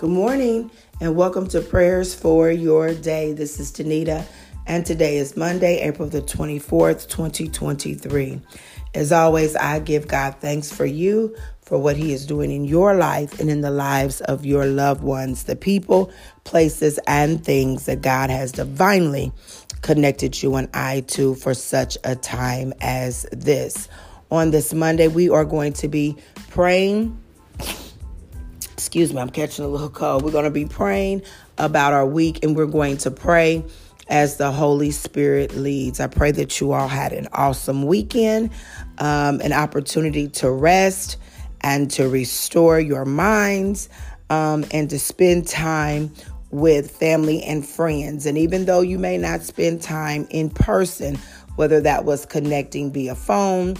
Good morning and welcome to Prayers for Your Day. This is Tanita and today is Monday, April the 24th, 2023. As always, I give God thanks for you, for what He is doing in your life and in the lives of your loved ones, the people, places, and things that God has divinely connected you and I to for such a time as this. On this Monday, we are going to be praying excuse me, I'm catching a little cold. We're going to be praying about our week and we're going to pray as the Holy Spirit leads. I pray that you all had an awesome weekend, um, an opportunity to rest and to restore your minds um, and to spend time with family and friends. And even though you may not spend time in person, whether that was connecting via phone,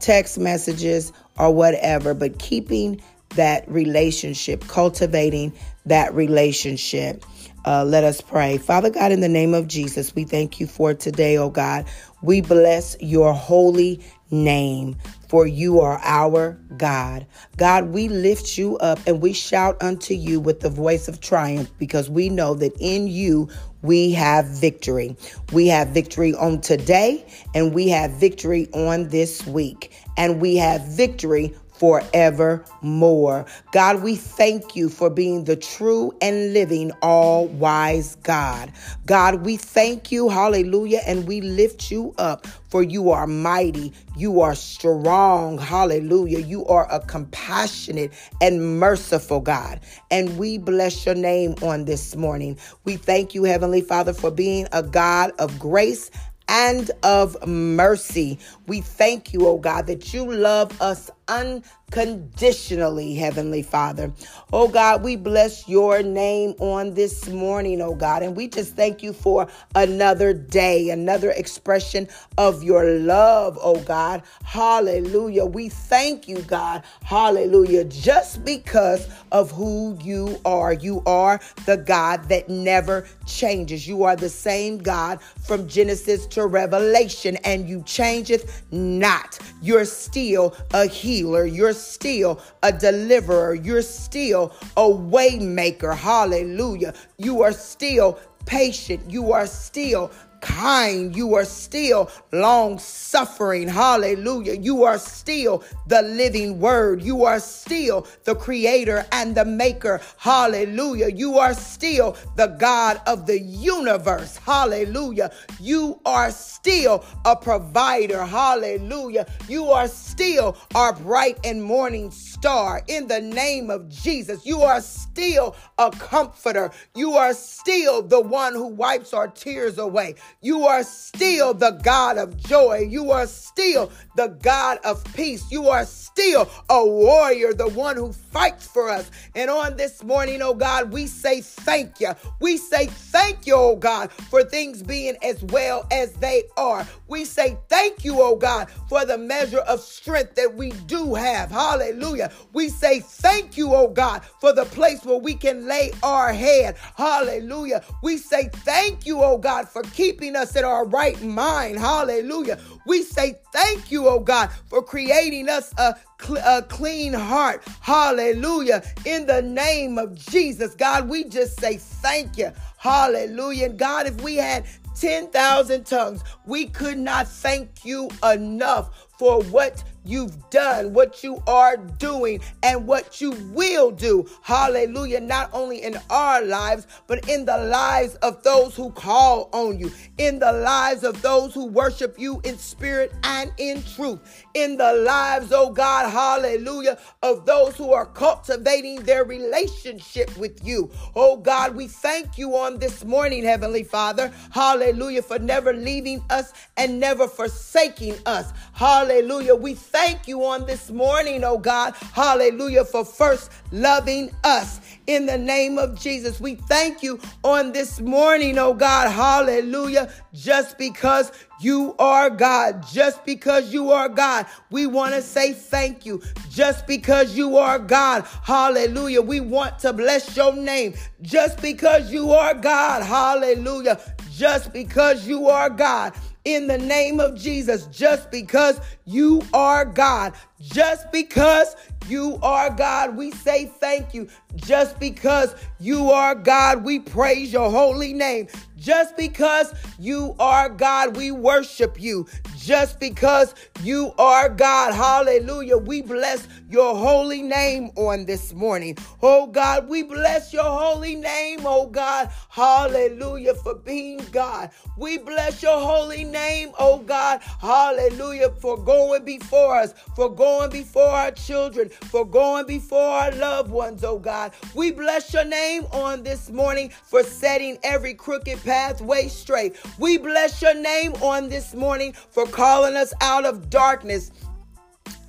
text messages, or whatever, but keeping that relationship, cultivating that relationship. Uh, let us pray. Father God, in the name of Jesus, we thank you for today, oh God. We bless your holy name, for you are our God. God, we lift you up and we shout unto you with the voice of triumph because we know that in you we have victory. We have victory on today and we have victory on this week. And we have victory forevermore. God, we thank you for being the true and living, all wise God. God, we thank you, hallelujah, and we lift you up for you are mighty, you are strong, hallelujah. You are a compassionate and merciful God. And we bless your name on this morning. We thank you, Heavenly Father, for being a God of grace and of mercy. We thank you, oh God, that you love us unconditionally, Heavenly Father. Oh God, we bless your name on this morning, oh God, and we just thank you for another day, another expression of your love, oh God. Hallelujah. We thank you, God. Hallelujah. Just because of who you are. You are the God that never changes. You are the same God from Genesis to Revelation, and you changeth not. You're still a healer. You're still a deliverer. You're still a waymaker. Hallelujah. You are still patient. You are still kind. You are still long suffering. Hallelujah. You are still the living word. You are still the creator and the maker. Hallelujah. You are still the God of the universe. Hallelujah. You are still a provider. Hallelujah. You are still our bright and morning star in the name of Jesus. You are still a comforter. You are still the one who wipes our tears away. You are still the God of joy. You are still the God of peace. You are still a warrior, the one who fights for us. And on this morning, oh God, we say thank you. We say thank you, oh God, for things being as well as they are. We say thank you, oh God, for the measure of strength that we do have. Hallelujah. We say thank you, oh God, for the place where we can lay our head. Hallelujah. We say thank you, oh God, for keeping keeping us in our right mind. Hallelujah. We say thank you, oh God, for creating us a, cl- a clean heart. Hallelujah. In the name of Jesus, God, we just say thank you. Hallelujah. And God, if we had 10,000 tongues, we could not thank you enough for what you've done, what you are doing, and what you will do. Hallelujah. Not only in our lives, but in the lives of those who call on you, in the lives of those who worship you in spirit and in truth, in the lives, oh God, hallelujah, of those who are cultivating their relationship with you. Oh God, we thank you on this morning, Heavenly Father. Hallelujah, for never leaving us and never forsaking us. Hallelujah. We thank you on this morning, oh God. Hallelujah, for first loving us. In the name of Jesus, we thank you on this morning, oh God. Hallelujah. Just because you are God. Just because you are God, we want to say thank you. Just because you are God, hallelujah. We want to bless your name. Just because you are God, hallelujah. Just because you are God in the name of Jesus, just because you are God, Just because you are God, we say thank you. Just because you are God, we praise your holy name. Just because you are God, we worship you. Just because you are God, hallelujah, we bless your holy name on this morning. Oh God, we bless your holy name, oh God, hallelujah, for being God. We bless your holy name, oh God, hallelujah, for going before us, for going before our children, for going before our loved ones, oh God. We bless your name on this morning for setting every crooked pathway straight. We bless your name on this morning for calling us out of darkness.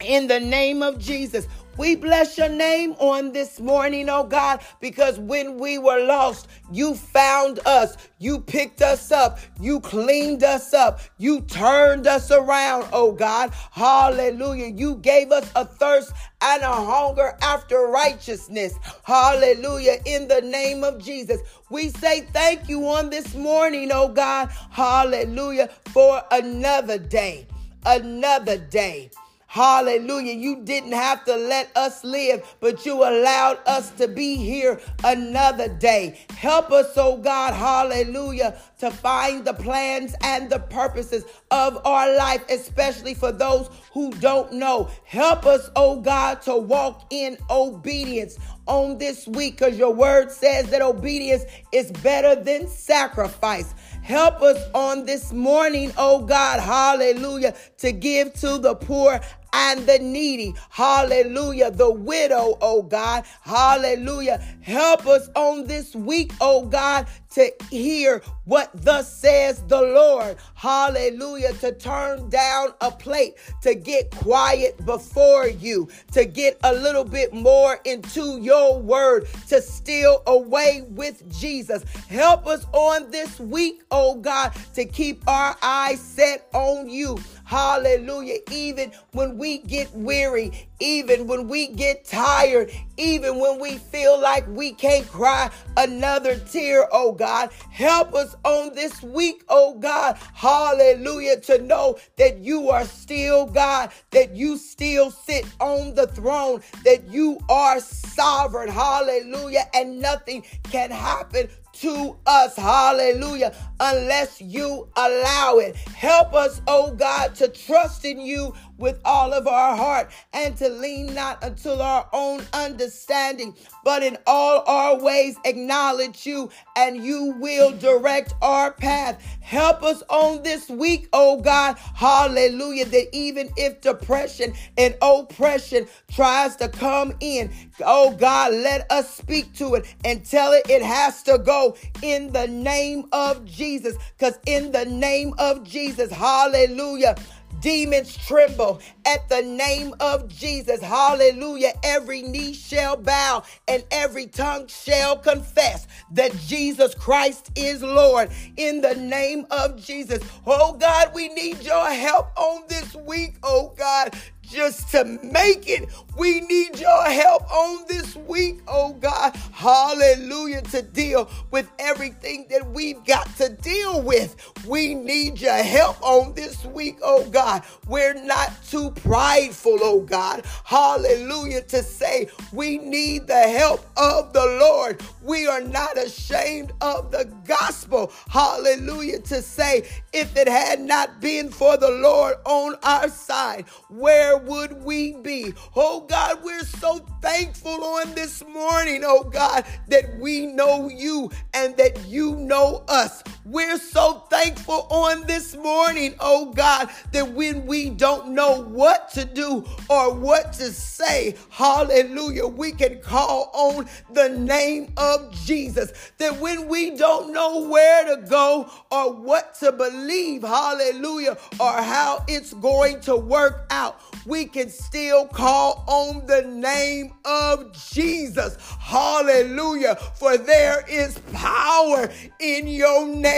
In the name of Jesus, we bless your name on this morning, oh God, because when we were lost, you found us. You picked us up. You cleaned us up. You turned us around, oh God. Hallelujah. You gave us a thirst and a hunger after righteousness. Hallelujah. In the name of Jesus, we say thank you on this morning, oh God. Hallelujah. For another day. Another day. Hallelujah. You didn't have to let us live, but you allowed us to be here another day. Help us, oh God, hallelujah, to find the plans and the purposes of our life, especially for those who don't know. Help us, oh God, to walk in obedience on this week because your word says that obedience is better than sacrifice. Help us on this morning, oh God, hallelujah, to give to the poor and the needy. Hallelujah. The widow, oh God. Hallelujah. Help us on this week, oh God, to hear what thus says the Lord. Hallelujah. To turn down a plate, to get quiet before you, to get a little bit more into your word, to steal away with Jesus. Help us on this week, oh God, to keep our eyes set on you. Hallelujah. Even when we get weary, even when we get tired, even when we feel like we can't cry another tear, oh God, help us on this week, oh God. Hallelujah. To know that you are still God, that you still sit on the throne, that you are sovereign. Hallelujah. And nothing can happen to us. Hallelujah. Unless you allow it. Help us, oh God, to trust in you with all of our heart and to lean not until our own understanding, but in all our ways acknowledge you and you will direct our path. Help us on this week, oh God. Hallelujah. That even if depression and oppression tries to come in, oh God, let us speak to it and tell it it has to go in the name of Jesus. Because in the name of Jesus, hallelujah. Demons tremble at the name of Jesus. Hallelujah. Every knee shall bow and every tongue shall confess that Jesus Christ is Lord in the name of Jesus. Oh God, we need your help on this week. Oh God, just to make it. We need your help on this week, oh God. Hallelujah. To deal with everything that we've got to deal with. We need your help on this week, oh God. We're not too prideful, oh God. Hallelujah. To say we need the help of the Lord. We are not ashamed of the gospel. Hallelujah. To say if it had not been for the Lord on our side, where where would we be? Oh God, we're so thankful on this morning, oh God, that we know you and that you know us. We're so thankful on this morning, oh God, that when we don't know what to do or what to say, hallelujah, we can call on the name of Jesus. That when we don't know where to go or what to believe, hallelujah, or how it's going to work out, we can still call on the name of Jesus. Hallelujah. For there is power in your name.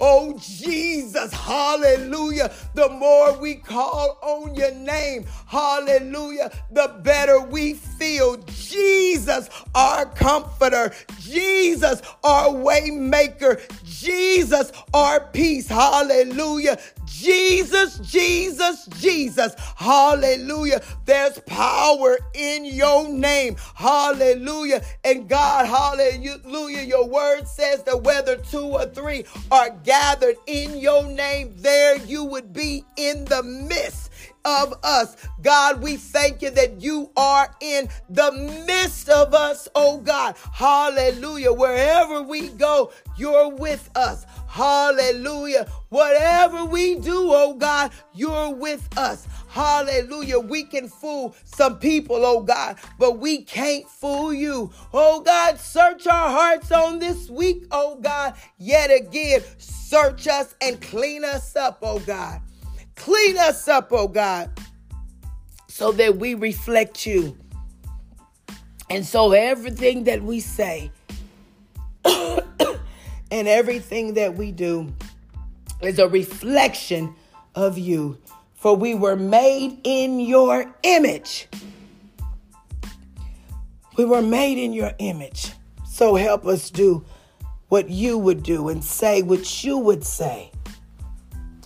Oh, Jesus. Hallelujah. The more we call on your name, hallelujah, the better we feel. Jesus, our comforter. Jesus, our waymaker. Jesus, our peace. Hallelujah. Jesus, Jesus, Jesus. Hallelujah. There's power in your name. Hallelujah. And God, hallelujah, your word says that whether two or three are gathered in your name, there you would be in the midst of us. God, we thank you that you are in the midst of us, oh God. Hallelujah. Wherever we go, you're with us. Hallelujah. Whatever we do, oh God, you're with us. Hallelujah. We can fool some people, oh God, but we can't fool you. Oh God, search our hearts on this week, oh God. Yet again, search us and clean us up, oh God. Clean us up, oh God, so that we reflect you. And so everything that we say and everything that we do is a reflection of you. For we were made in your image. We were made in your image. So help us do what you would do and say what you would say.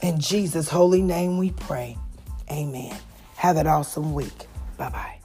In Jesus' holy name we pray. Amen. Have an awesome week. Bye bye.